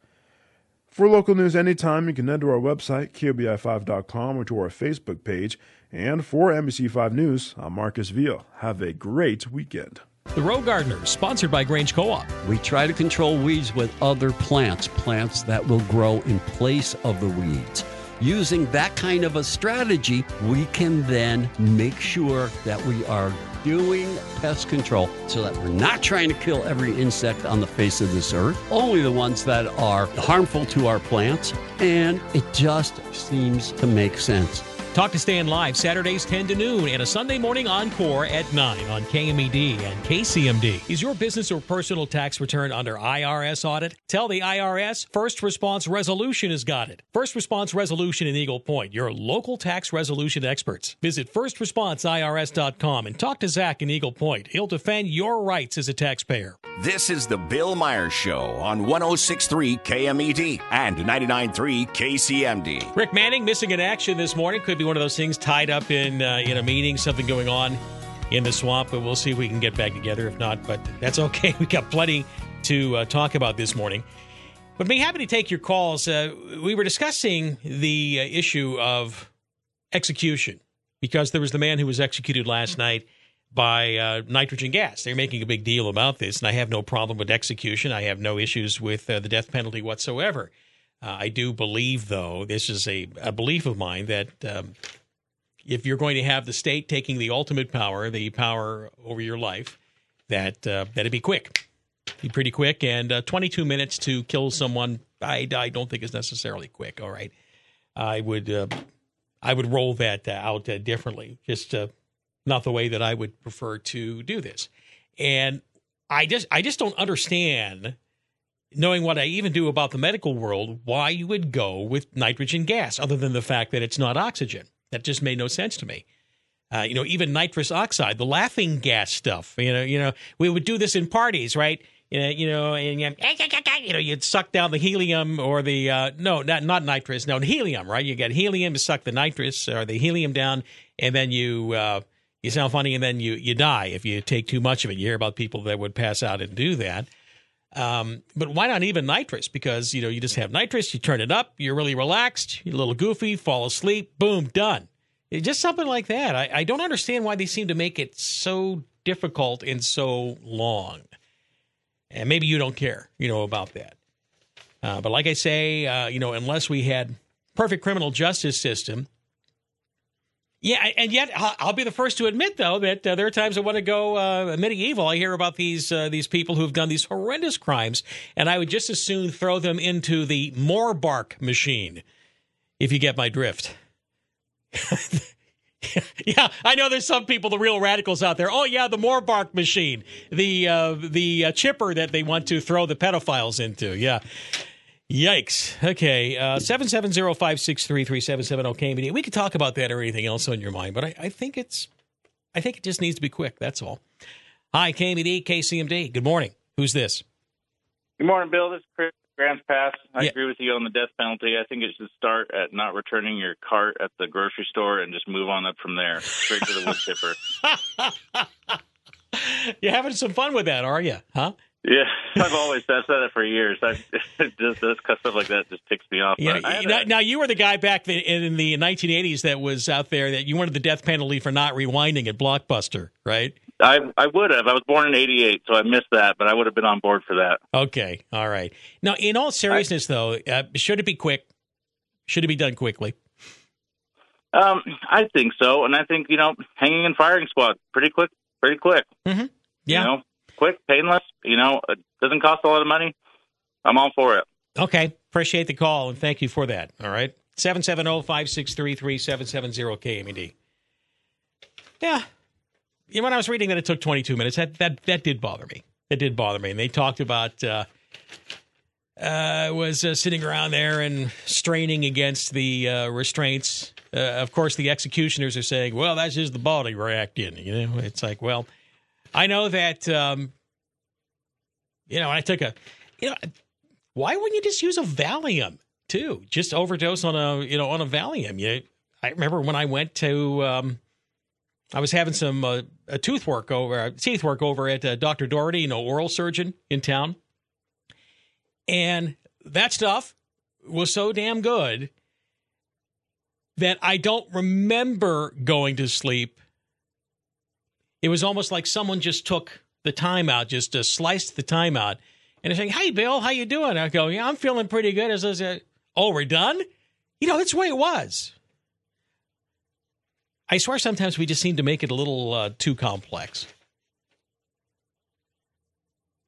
[SPEAKER 16] For local news anytime, you can head to our website, KOBI5.com, or to our Facebook page. And for NBC5 News, I'm Marcus Veal. Have a great weekend.
[SPEAKER 1] The Rogue Gardeners, sponsored by Grange Co op.
[SPEAKER 17] We try to control weeds with other plants, plants that will grow in place of the weeds. Using that kind of a strategy, we can then make sure that we are doing pest control so that we're not trying to kill every insect on the face of this earth, only the ones that are harmful to our plants, and it just seems to make sense.
[SPEAKER 1] Talk to Stan live Saturdays 10 to noon and a Sunday morning encore at 9 on KMED and KCMD. Is your business or personal tax return under IRS audit? Tell the IRS First Response Resolution has got it. First Response Resolution in Eagle Point, your local tax resolution experts. Visit firstresponseirs.com and talk to Zach in Eagle Point. He'll defend your rights as a taxpayer.
[SPEAKER 2] This is the Bill Meyer Show on 1063 KMED and 993 KCMD.
[SPEAKER 1] Rick Manning missing in action this morning. Could be one of those things tied up in uh, in a meeting, something going on in the swamp. But we'll see if we can get back together. If not, but that's okay. [laughs] We got plenty to uh, talk about this morning. But be happy to take your calls. Uh, we were discussing the uh, issue of execution because there was the man who was executed last night by uh, nitrogen gas. They're making a big deal about this, and I have no problem with execution. I have no issues with uh, the death penalty whatsoever. Uh, I do believe, though, this is a, a belief of mine that um, if you're going to have the state taking the ultimate power, the power over your life, that uh, that it be quick, be pretty quick, and uh, 22 minutes to kill someone, I, I don't think is necessarily quick. All right, I would uh, I would roll that out differently, just not the way that I would prefer to do this. And I just I just don't understand knowing what I even do about the medical world, why you would go with nitrogen gas, other than the fact that it's not oxygen. That just made no sense to me. Uh, you know, even nitrous oxide, the laughing gas stuff. You know, you know, we would do this in parties, right? You know, you know, and you, you know, you'd suck down the helium or the uh, no, not not nitrous, no helium, right? You get helium to suck the nitrous or the helium down, and then you uh, you sound funny, and then you you die if you take too much of it. You hear about people that would pass out and do that. Um, but why not even nitrous? Because you know you just have nitrous, you turn it up, you're really relaxed, you're a little goofy, fall asleep, boom, done. It- just something like that. I, I don't understand why they seem to make it so difficult and so long. And maybe you don't care, you know, about that. Uh, but like I say, uh, you know, unless we had perfect criminal justice system, yeah, and yet I'll be the first to admit, though, that uh, there are times I want to go uh, medieval. I hear about these uh, these people who've done these horrendous crimes, and I would just as soon throw them into the Morbark machine, if you get my drift. [laughs] yeah, I know there's some people, the real radicals out there. Oh yeah, the Morbark machine, the uh, the uh, chipper that they want to throw the pedophiles into. Yeah. Yikes. Okay. Uh, 770-563-3770 KMD. We could talk about that or anything else on your mind, but I, I think it's I think it just needs to be quick. That's all. Hi, KMD, KCMD. Good morning. Who's this?
[SPEAKER 18] Good morning, Bill. This is Chris Grants Pass. I
[SPEAKER 1] Yeah.
[SPEAKER 18] agree with you on the death penalty. I think it should start at not returning your cart at the grocery store and just move on up from there, straight to the wood chipper. [laughs]
[SPEAKER 1] You're having some fun with that, are you? Huh?
[SPEAKER 18] Yeah, [laughs] I've always I've said it for years. I [laughs] just this stuff like that just ticks me off.
[SPEAKER 1] Yeah.
[SPEAKER 18] I
[SPEAKER 1] Now,
[SPEAKER 18] a-
[SPEAKER 1] now you were the guy back in the 1980s that was out there that you wanted the death penalty for not rewinding at Blockbuster, right?
[SPEAKER 18] I I would have. I was born in '88, so I missed that, but I would have been on board for that.
[SPEAKER 1] Okay. All right. Now, in all seriousness, though, uh, should it be quick? Should it be done quickly?
[SPEAKER 18] Um, I think so, and I think you know, hanging and firing squad, pretty quick, pretty quick.
[SPEAKER 1] Mm-hmm.
[SPEAKER 18] You
[SPEAKER 1] Yeah.
[SPEAKER 18] know, quick, painless. You know, it doesn't cost a lot of money. I'm all for it.
[SPEAKER 1] Okay. Appreciate the call and thank you for that. All right. oh, 770 563 3770 KMED. Yeah. You know, when I was reading that it took 22 minutes, that, that, that did bother me. It did bother me. And they talked about, uh, uh, was uh, sitting around there and straining against the uh, restraints. Uh, of course, the executioners are saying, well, that's just the body reacting. You know, it's like, well, I know that, um, you know, I took a, you know, why wouldn't you just use a Valium too? Just overdose on a, you know, on a Valium. You, I remember when I went to, um, I was having some uh, a tooth work over, uh, teeth work over at uh, Dr. Doherty, you know, oral surgeon in town. And that stuff was so damn good that I don't remember going to sleep. It was almost like someone just took the time out, just uh, sliced the time out, and they're saying, "Hey, Bill, how you doing?" I go, "Yeah, I'm feeling pretty good." As I said, "Oh, we're done." You know, that's the way it was. I swear, sometimes we just seem to make it a little uh, too complex.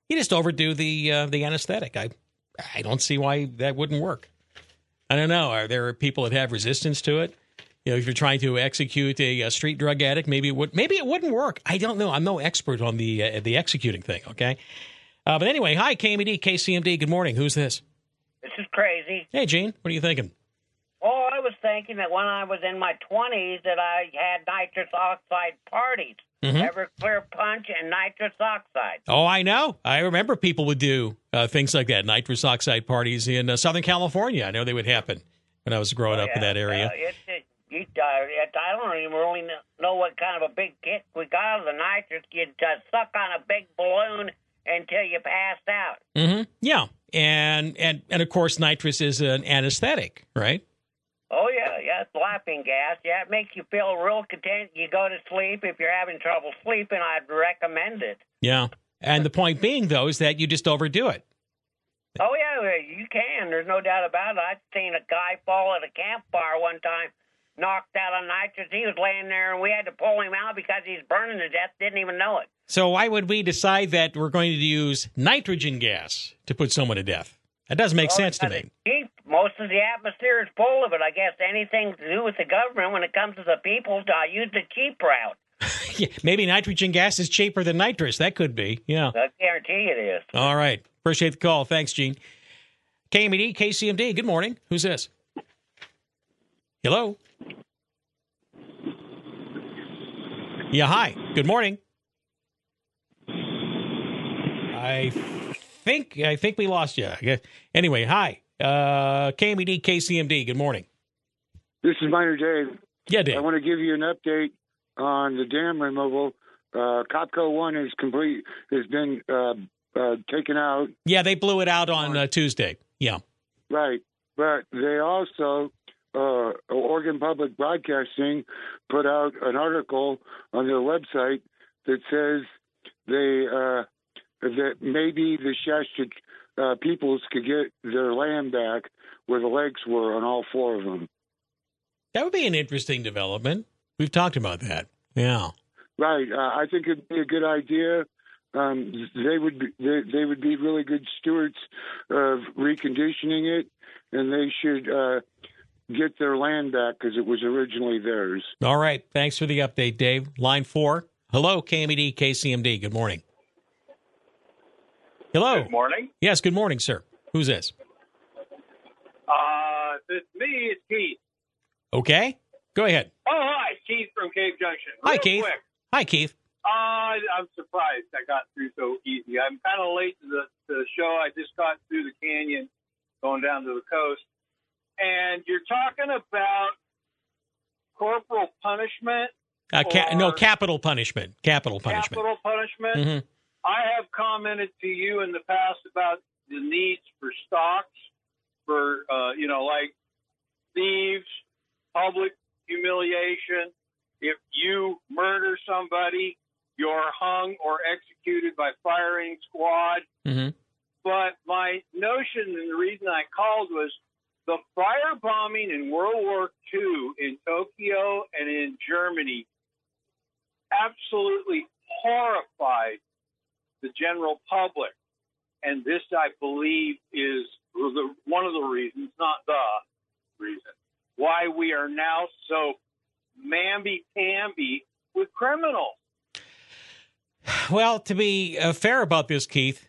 [SPEAKER 1] You just overdo the uh, the anesthetic. I I don't see why that wouldn't work. I don't know. Are there people that have resistance to it? You know, if you're trying to execute a, a street drug addict, maybe it would. Maybe it wouldn't work. I don't know. I'm no expert on the uh, the executing thing. Okay, uh, but anyway, hi KMD, KCMD. Good morning. Who's this?
[SPEAKER 19] This is crazy.
[SPEAKER 1] Hey, Gene. What are you thinking?
[SPEAKER 19] Oh, I was thinking that when I was in my 20s that I had nitrous oxide parties.
[SPEAKER 1] Mhm.
[SPEAKER 19] Everclear Punch and nitrous oxide.
[SPEAKER 1] Oh, I know. I remember people would do uh, things like that, nitrous oxide parties in uh, Southern California. I know they would happen when I was growing up in that area.
[SPEAKER 19] Uh, it, you, I don't even really know what kind of a big kick we got out of the nitrous. You'd uh, suck on a big balloon until you passed out.
[SPEAKER 1] Mm-hmm. Yeah, and and and of course, nitrous is an anesthetic, right?
[SPEAKER 19] Oh yeah, yeah, it's laughing gas. Yeah, it makes you feel real content. You go to sleep if you're having trouble sleeping. I'd recommend it.
[SPEAKER 1] Yeah. And the point being, though, is that you just overdo it.
[SPEAKER 19] Oh yeah, you can. There's no doubt about it. I've seen a guy fall at a campfire one time, knocked out on nitrous. He was laying there, and we had to pull him out because he's burning to death. Didn't even know it.
[SPEAKER 1] So why would we decide that we're going to use nitrogen gas to put someone to death? That doesn't make
[SPEAKER 19] Well,
[SPEAKER 1] sense to me.
[SPEAKER 19] Cheap. Most of the atmosphere is full of it. I guess anything to do with the government when it comes to the people, I use the cheap route. [laughs]
[SPEAKER 1] Yeah, maybe nitrogen gas is cheaper than nitrous. That could be. Yeah.
[SPEAKER 19] I guarantee it is.
[SPEAKER 1] All right. Appreciate the call. Thanks, Gene. KMED, KCMD. Good morning. Who's this? Hello. Yeah. Hi. Good morning. I think I think we lost you. Anyway, hi. Uh, KMED, KCMD. Good morning.
[SPEAKER 20] This is Minor Dave.
[SPEAKER 1] Yeah, Dave.
[SPEAKER 20] I want to give you an update on the dam removal. Uh, Copco One is complete. Has been uh, uh, taken out.
[SPEAKER 1] Yeah, they blew it out on uh, Tuesday. Yeah.
[SPEAKER 20] Right, but they also uh, Oregon Public Broadcasting put out an article on their website that says they uh, that maybe the Shasta uh, peoples could get their land back where the lakes were on all four of them.
[SPEAKER 1] That would be an interesting development. We've talked about that. Yeah.
[SPEAKER 20] Right. Uh, I think it'd be a good idea. Um, they would be, they, they would be really good stewards of reconditioning it, and they should uh, get their land back because it was originally theirs.
[SPEAKER 1] All right. Thanks for the update, Dave. Line four. Hello, KMED, KCMD. Good morning. Hello.
[SPEAKER 21] Good morning.
[SPEAKER 1] Yes, good morning, sir. Who's this?
[SPEAKER 21] Uh, it's me. It's Keith.
[SPEAKER 1] Okay. Go ahead.
[SPEAKER 21] Oh, hi, Keith from Cave Junction.
[SPEAKER 1] Hi, Keith.
[SPEAKER 21] Quick.
[SPEAKER 1] Hi, Keith.
[SPEAKER 21] Uh, I'm surprised I got through so easy. I'm kind of late to the, to the show. I just got through the canyon, going down to the coast, and you're talking about corporal punishment.
[SPEAKER 1] Uh, ca- no, capital punishment. Capital punishment.
[SPEAKER 21] Capital punishment.
[SPEAKER 1] Mhm.
[SPEAKER 21] I have commented to you in the past about the needs for stocks, for uh, you know, like thieves, public humiliation. If you murder somebody, you're hung or executed by firing squad.
[SPEAKER 1] Mm-hmm.
[SPEAKER 21] But my notion and the reason I called was the firebombing in World War II in Tokyo and in Germany absolutely horrified the general public. And this, I believe, is the, one of the reasons, not the reason, why we are now so mamby-pamby with criminals.
[SPEAKER 1] Well, to be uh, fair about this, Keith,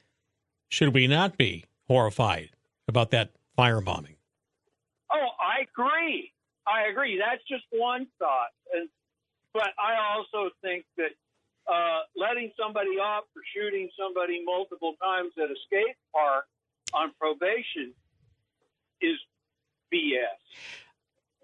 [SPEAKER 1] should we not be horrified about that firebombing?
[SPEAKER 21] Oh, I agree. I agree. That's just one thought, and but I also think that uh, letting somebody off for shooting somebody multiple times at a skate park on probation is BS.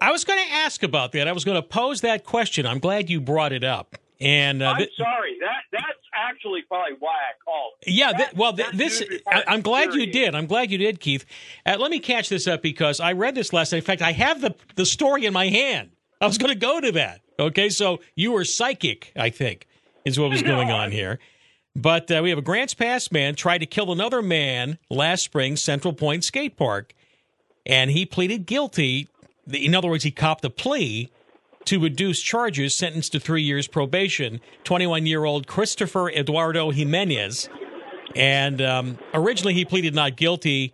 [SPEAKER 1] I was going to ask about that. I was going to pose that question. I'm glad you brought it up. And uh,
[SPEAKER 21] I'm
[SPEAKER 1] th-
[SPEAKER 21] sorry. That that's actually probably why I called.
[SPEAKER 1] Yeah, th- well, th- this I, I'm glad you did. I'm glad you did, Keith. Uh, let me catch this up because I read this last night. In fact, I have the the story in my hand. I was going to go to that. Okay, so you were psychic, I think, is what was going on here. But uh, we have a Grants Pass man tried to kill another man last spring, Central Point Skate Park, and he pleaded guilty. In other words, he copped a plea to reduce charges, sentenced to three years probation. 21 year old Christopher Eduardo Jimenez. And um, originally, he pleaded not guilty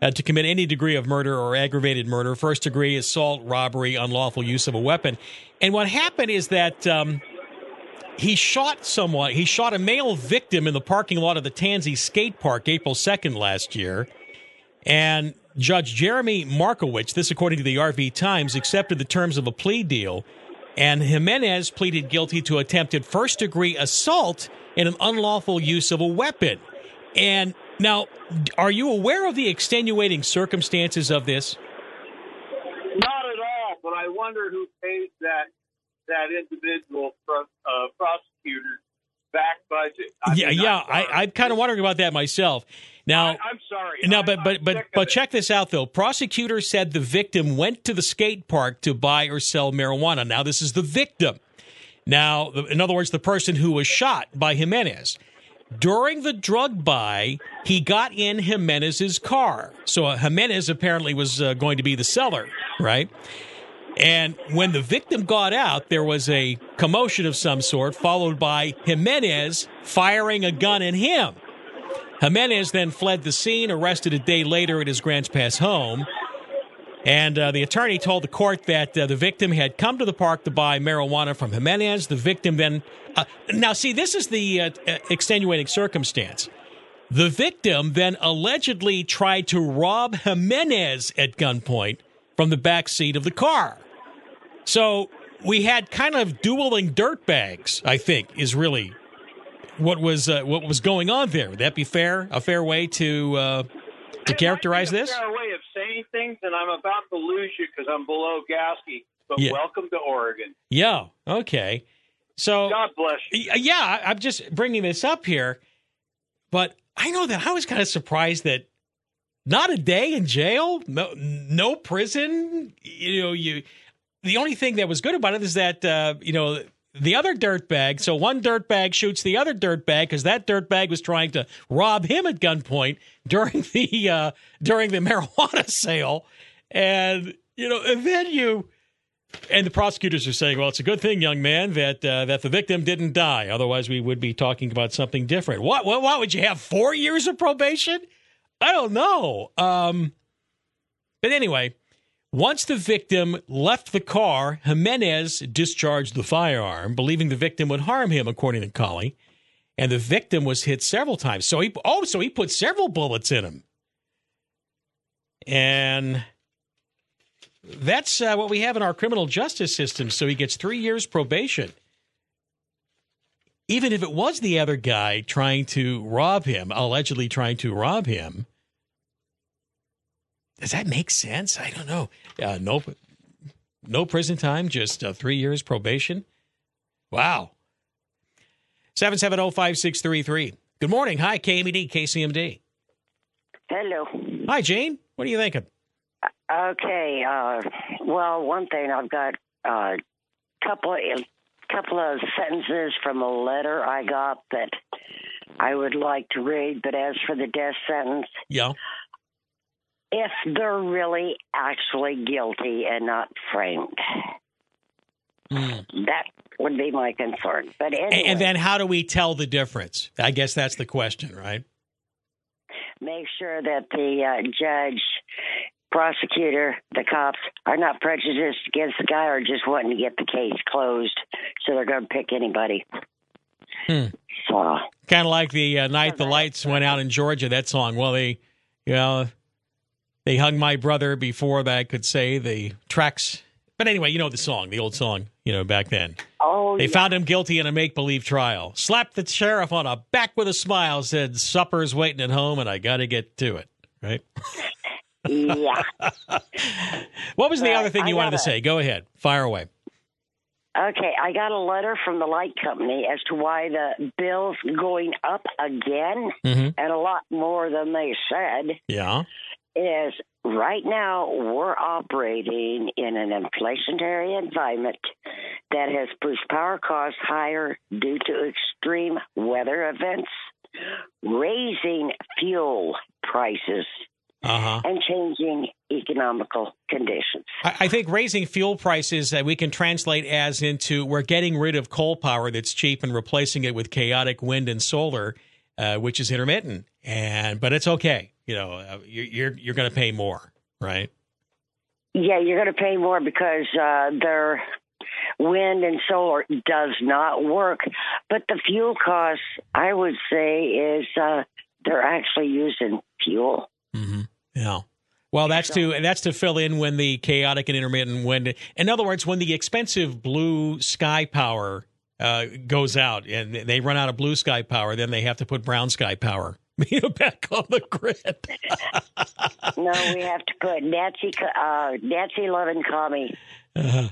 [SPEAKER 1] uh, to commit any degree of murder or aggravated murder, first degree assault, robbery, unlawful use of a weapon. And what happened is that um, he shot someone, he shot a male victim in the parking lot of the Tansy skate park April 2nd last year. And Judge Jeremy Markowitz, this according to the RV Times, accepted the terms of a plea deal. And Jimenez pleaded guilty to attempted first degree assault and an unlawful use of a weapon. And now, are you aware of the extenuating circumstances of this?
[SPEAKER 21] Not at all, but I wonder who pays that that individual uh, prosecutor's back budget. I
[SPEAKER 1] yeah,
[SPEAKER 21] mean,
[SPEAKER 1] yeah,
[SPEAKER 21] I'm,
[SPEAKER 1] I, I'm kind of wondering about that myself. Now,
[SPEAKER 21] I'm sorry.
[SPEAKER 1] Now, but but but but check this out though. Prosecutors said the victim went to the skate park to buy or sell marijuana. Now, this is the victim. Now, in other words, the person who was shot by Jimenez. During the drug buy, he got in Jimenez's car. So uh, Jimenez apparently was uh, going to be the seller, right? And when the victim got out, there was a commotion of some sort, followed by Jimenez firing a gun at him. Jimenez then fled the scene, arrested a day later at his Grants Pass home. And uh, the attorney told the court that uh, the victim had come to the park to buy marijuana from Jimenez. The victim then. Uh, now, see, this is the uh, extenuating circumstance. The victim then allegedly tried to rob Jimenez at gunpoint from the back seat of the car. So we had kind of dueling dirtbags, I think, is really what was uh, what was going on there. Would that be fair? A fair way to uh, to characterize this?
[SPEAKER 21] fair way of saying things, and I'm about to lose you because I'm below Gasquet. But
[SPEAKER 1] Yeah.
[SPEAKER 21] welcome to Oregon.
[SPEAKER 1] Yeah. Okay. So
[SPEAKER 21] God bless
[SPEAKER 1] you. Yeah, I'm just bringing this up here, but I know that I was kind of surprised that not a day in jail, no, no prison. You know, you. The only thing that was good about it is that uh, you know the other dirtbag. So one dirtbag shoots the other dirtbag because that dirtbag was trying to rob him at gunpoint during the uh, during the marijuana [laughs] sale, and you know, and then you. And the prosecutors are saying, "Well, it's a good thing, young man, that uh, that the victim didn't die. Otherwise, we would be talking about something different." What? What? What would you have? Four years of probation? I don't know. Um, but anyway, once the victim left the car, Jimenez discharged the firearm, believing the victim would harm him, according to Colley. And the victim was hit several times. So he oh, so he put several bullets in him. And that's uh, what we have in our criminal justice system. So he gets three years probation. Even if it was the other guy trying to rob him, allegedly trying to rob him, does that make sense? I don't know. Uh, no, no prison time, just uh, three years probation. Wow. Seven seven zero five six three three. Good morning. Hi, KMD, KCMD.
[SPEAKER 22] Hello.
[SPEAKER 1] Hi, Jane. What are you thinking?
[SPEAKER 22] Okay. Uh, well, one thing I've got a couple of couple of sentences from a letter I got that I would like to read. But as for the death sentence,
[SPEAKER 1] Yeah.
[SPEAKER 22] If they're really actually guilty and not framed, that would be my concern. But anyway,
[SPEAKER 1] And then how do we tell the difference? I guess that's the question, right?
[SPEAKER 22] make sure that the uh, judge, prosecutor, the cops are not prejudiced against the guy or just wanting to get the case closed, so they're going to pick anybody.
[SPEAKER 1] Hmm.
[SPEAKER 22] So
[SPEAKER 1] Kind of like the uh, night the lights went out in Georgia. That song. Well, they, you know, they hung my brother before that could say the tracks. But anyway, you know the song, the old song. You know back then.
[SPEAKER 22] Oh,
[SPEAKER 1] They found him guilty in a make believe trial. Slapped the sheriff on a back with a smile. Said supper's waiting at home, and I got to get to it. Right.
[SPEAKER 22] yeah. [laughs]
[SPEAKER 1] What was the
[SPEAKER 22] Right,
[SPEAKER 1] other thing
[SPEAKER 22] I
[SPEAKER 1] you wanted to
[SPEAKER 22] gotta-
[SPEAKER 1] say? Go ahead. Fire away.
[SPEAKER 22] Okay, I got a letter from the light company as to why the bill's going up again
[SPEAKER 1] Mhm.
[SPEAKER 22] and a lot more than they said.
[SPEAKER 1] Yeah.
[SPEAKER 22] Is right now we're operating in an inflationary environment that has pushed power costs higher due to extreme weather events, raising fuel prices,
[SPEAKER 1] Uh huh.
[SPEAKER 22] and changing economical conditions.
[SPEAKER 1] I I think raising fuel prices uh, we can translate as into we're getting rid of coal power that's cheap and replacing it with chaotic wind and solar, uh, which is intermittent. And but it's okay. You know, uh, you're you're, you're going to pay more, right?
[SPEAKER 22] Yeah, you're going to pay more because uh, their wind and solar does not work. But the fuel costs, I would say, is uh, they're actually using fuel.
[SPEAKER 1] Yeah. Well, that's to that's to fill in when the chaotic and intermittent wind. In other words, when the expensive blue sky power uh, goes out and they run out of blue sky power, then they have to put brown sky power [laughs] know, back on the grid. [laughs]
[SPEAKER 22] no, we have to put Nancy, uh, Nancy Levin Commie.
[SPEAKER 1] Uh-huh.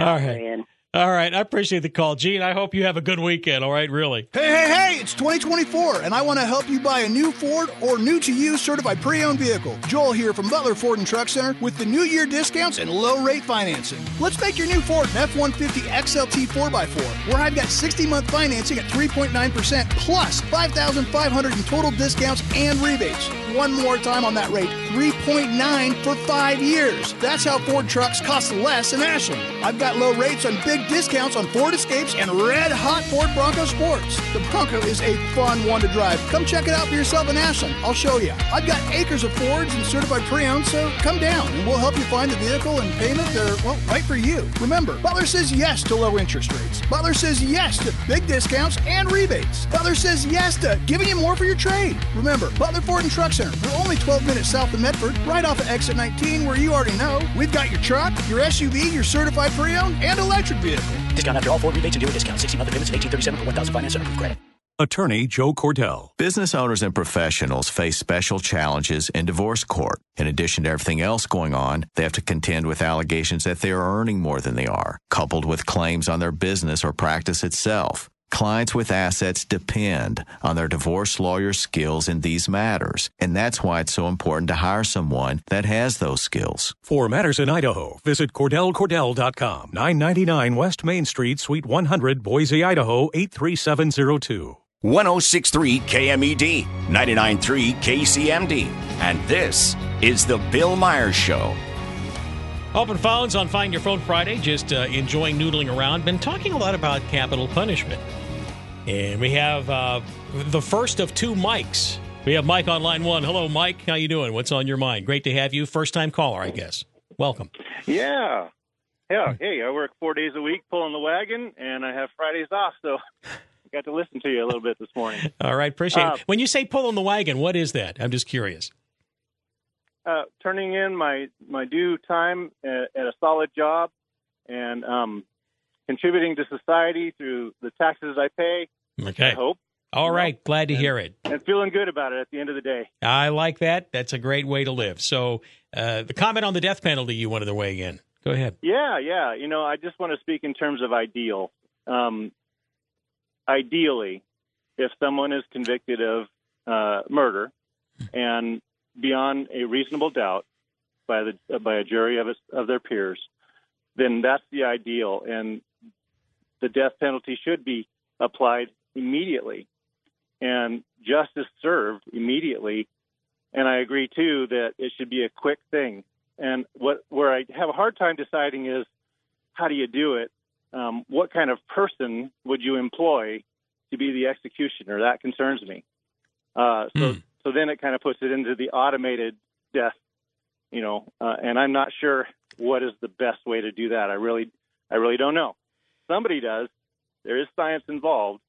[SPEAKER 1] all right. All right. I appreciate the call, Gene. I hope you have a good weekend. All right, really.
[SPEAKER 23] Hey, hey, hey, it's 2024, and I want to help you buy a new Ford or new to you certified pre owned vehicle. Joel here from Butler Ford and Truck Center with the new year discounts and low rate financing. Let's make your new Ford an F 150 XLT 4x4, where I've got 60 month financing at 3.9% plus 5500 in total discounts and rebates. One more time on that rate 3.9 for five years. That's how Ford trucks cost less in Ashland. I've got low rates on big discounts on Ford Escapes and red hot Ford Bronco Sports. The Bronco is a fun one to drive. Come check it out for yourself in Ashland. I'll show you. I've got acres of Fords and certified pre-owned, so come down and we'll help you find the vehicle and payment that are, well, right for you. Remember, Butler says yes to low interest rates. Butler says yes to big discounts and rebates. Butler says yes to giving you more for your trade. Remember, Butler Ford and Truck Center. We're only 12 minutes south of Medford, right off of exit 19, where you already know. We've got your truck, your SUV, your certified pre-owned, and electric vehicle.
[SPEAKER 24] Discount after all four rebates and dealer discount. 60 monthly payments at 1837 for 1000 finance and approved credit.
[SPEAKER 25] Attorney Joe Cordell.
[SPEAKER 26] Business owners and professionals face special challenges in divorce court. In addition to everything else going on, they have to contend with allegations that they are earning more than they are, coupled with claims on their business or practice itself. Clients with assets depend on their divorce lawyer's skills in these matters, and that's why it's so important to hire someone that has those skills.
[SPEAKER 25] For matters in Idaho, visit CordellCordell.com. 999 West Main Street, Suite 100, Boise, Idaho 83702.
[SPEAKER 2] 1063 KMED, 993 KCMD. And this is The Bill Myers Show.
[SPEAKER 1] Open phones on Find Your Phone Friday. Just uh, enjoying noodling around. Been talking a lot about capital punishment. And we have uh, the first of two mics. We have Mike on line one. Hello, Mike. How you doing? What's on your mind? Great to have you. First time caller, I guess. Welcome.
[SPEAKER 27] Yeah. Yeah. Hey, I work four days a week pulling the wagon, and I have Fridays off, so I [laughs] got to listen to you a little bit this morning. [laughs]
[SPEAKER 1] All right, appreciate
[SPEAKER 27] Uh,
[SPEAKER 1] it. When you say pulling the wagon, what is that? I'm just curious.
[SPEAKER 27] Uh, turning in my my due time at, at a solid job, and um, contributing to society through the taxes I pay.
[SPEAKER 1] Okay.
[SPEAKER 27] I hope.
[SPEAKER 1] All right, glad to hear it.
[SPEAKER 27] And feeling good about it at the end of the day.
[SPEAKER 1] I like that. That's a great way to live. So, uh, the comment on the death penalty you wanted to weigh in. Go ahead.
[SPEAKER 27] Yeah, yeah. You know, I just want to speak in terms of ideal. Um, ideally, if someone is convicted of uh, murder and beyond a reasonable doubt by the by a jury of of their peers, then that's the ideal, and the death penalty should be applied immediately and justice served immediately. And I agree too that it should be a quick thing. And what where I have a hard time deciding is how do you do it? Um, what kind of person would you employ to be the executioner? That concerns me. Uh, so so then it kind of puts it into the automated death, you know. Uh, and I'm not sure what is the best way to do that. I really I really don't know. Somebody does. There is science involved,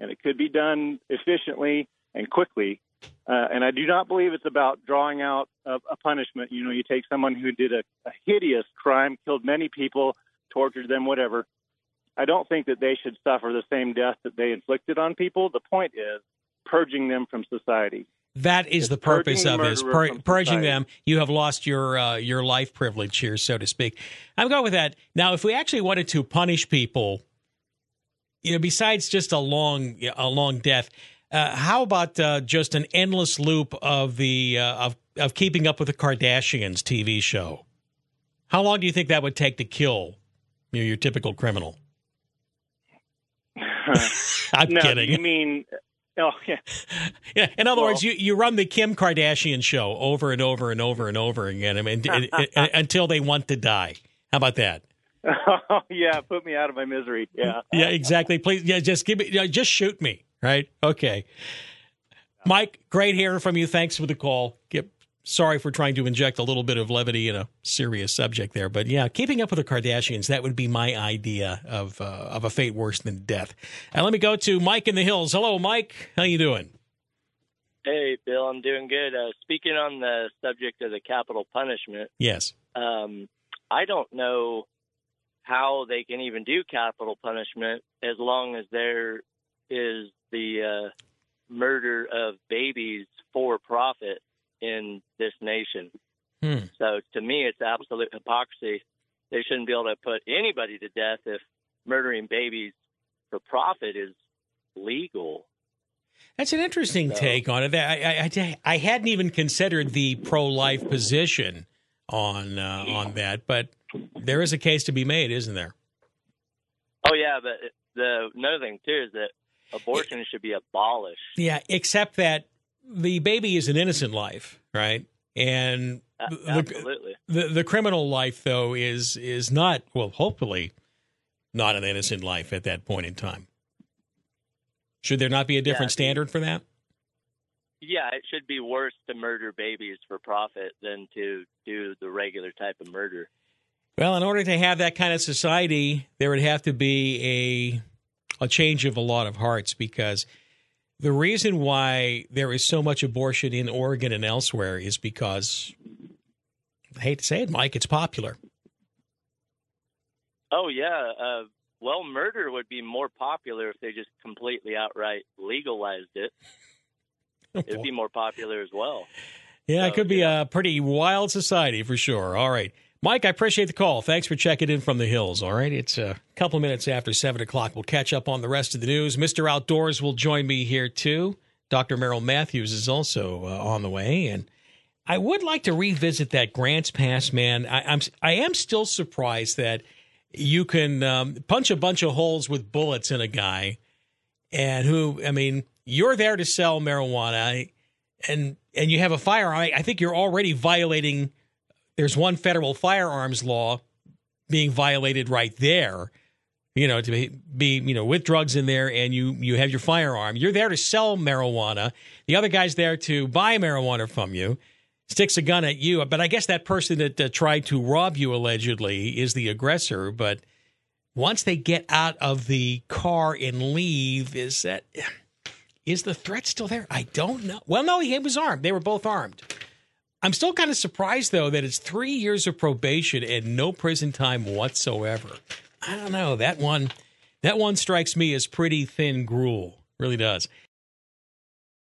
[SPEAKER 27] and it could be done efficiently and quickly. Uh, and I do not believe it's about drawing out a, a punishment. You know, you take someone who did a, a hideous crime, killed many people, tortured them, whatever. I don't think that they should suffer the same death that they inflicted on people. The point is purging them from society.
[SPEAKER 1] That is the purpose of it, is
[SPEAKER 27] murderer
[SPEAKER 1] pur- purging them. You have lost your uh, your life privilege here, so to speak. I'm going with that. Now, if we actually wanted to punish people, you know, besides just a long a long death, uh, how about uh, just an endless loop of the uh, of of Keeping Up with the Kardashians TV show? How long do you think that would take to kill you know, your typical criminal? [laughs] [laughs] I'm
[SPEAKER 27] no,
[SPEAKER 1] kidding.
[SPEAKER 27] You mean? Oh yeah. [laughs]
[SPEAKER 1] Yeah, in other
[SPEAKER 27] Well-
[SPEAKER 1] words, you, you run the Kim Kardashian show over and over and over and over again I mean, until they want to die. How about that? [laughs]
[SPEAKER 27] Oh yeah, put me out of my misery. Yeah.
[SPEAKER 1] Yeah, exactly. Please, yeah, just give me, yeah, just shoot me. Right? Okay. Mike, great hearing from you. Thanks for the call. Get, sorry for trying to inject a little bit of levity in a serious subject there, but yeah, keeping up with the Kardashians that would be my idea of uh, of a fate worse than death. And let me go to Mike in the Hills. Hello, Mike. How you doing?
[SPEAKER 28] Hey, Bill, I'm doing good. Uh, speaking on the subject of the capital punishment,
[SPEAKER 1] Yes.
[SPEAKER 28] um, I don't know how they can even do capital punishment as long as there is the uh, murder of babies for profit in this nation.
[SPEAKER 1] Hmm.
[SPEAKER 28] So to me, it's absolute hypocrisy. They shouldn't be able to put anybody to death if murdering babies for profit is legal.
[SPEAKER 1] That's an interesting
[SPEAKER 28] So-
[SPEAKER 1] take on it. I, I, I, I hadn't even considered the pro life position on uh, on that, but there is a case to be made, isn't there?
[SPEAKER 28] Oh yeah, but the another thing too is that abortion should be abolished.
[SPEAKER 1] Yeah, except that the baby is an innocent life, right? And the,
[SPEAKER 28] Absolutely.
[SPEAKER 1] the the criminal life though is is not well. Hopefully, not an innocent life at that point in time. Should there not be a different
[SPEAKER 28] Yeah.
[SPEAKER 1] standard for that?
[SPEAKER 28] Yeah, it should be worse to murder babies for profit than to do the regular type of murder.
[SPEAKER 1] Well, in order to have that kind of society, there would have to be a a change of a lot of hearts because the reason why there is so much abortion in Oregon and elsewhere is because I hate to say it, Mike, it's popular.
[SPEAKER 28] Oh yeah, uh, well, murder would be more popular if they just completely outright legalized it. It'd be [laughs] more popular as well.
[SPEAKER 1] Yeah, it could be a pretty wild society for sure. All right. Mike, I appreciate the call. Thanks for checking in from the hills. All right. It's a couple minutes after 7 o'clock. We'll catch up on the rest of the news. Mr. Outdoors will join me here too. Dr. Merrill Matthews is also uh, on the way. And I would like to revisit that Grants Pass, man. I, I'm I am still surprised that you can um, punch a bunch of holes with bullets in a guy, and who I mean, you're there to sell marijuana, and and you have a firearm. I, I think you're already violating. There's one federal firearms law being violated right there. You know, to be, be you know with drugs in there, and you you have your firearm. You're there to sell marijuana. The other guy's there to buy marijuana from you sticks a gun at you. But I guess that person that uh, tried to rob you allegedly is the aggressor. But once they get out of the car and leave, is that is the threat still there? I don't know. Well, no, he was armed. They were both armed. I'm still kind of surprised though that it's three years of probation and no prison time whatsoever. I don't know that one. That one strikes me as pretty thin gruel. Really does.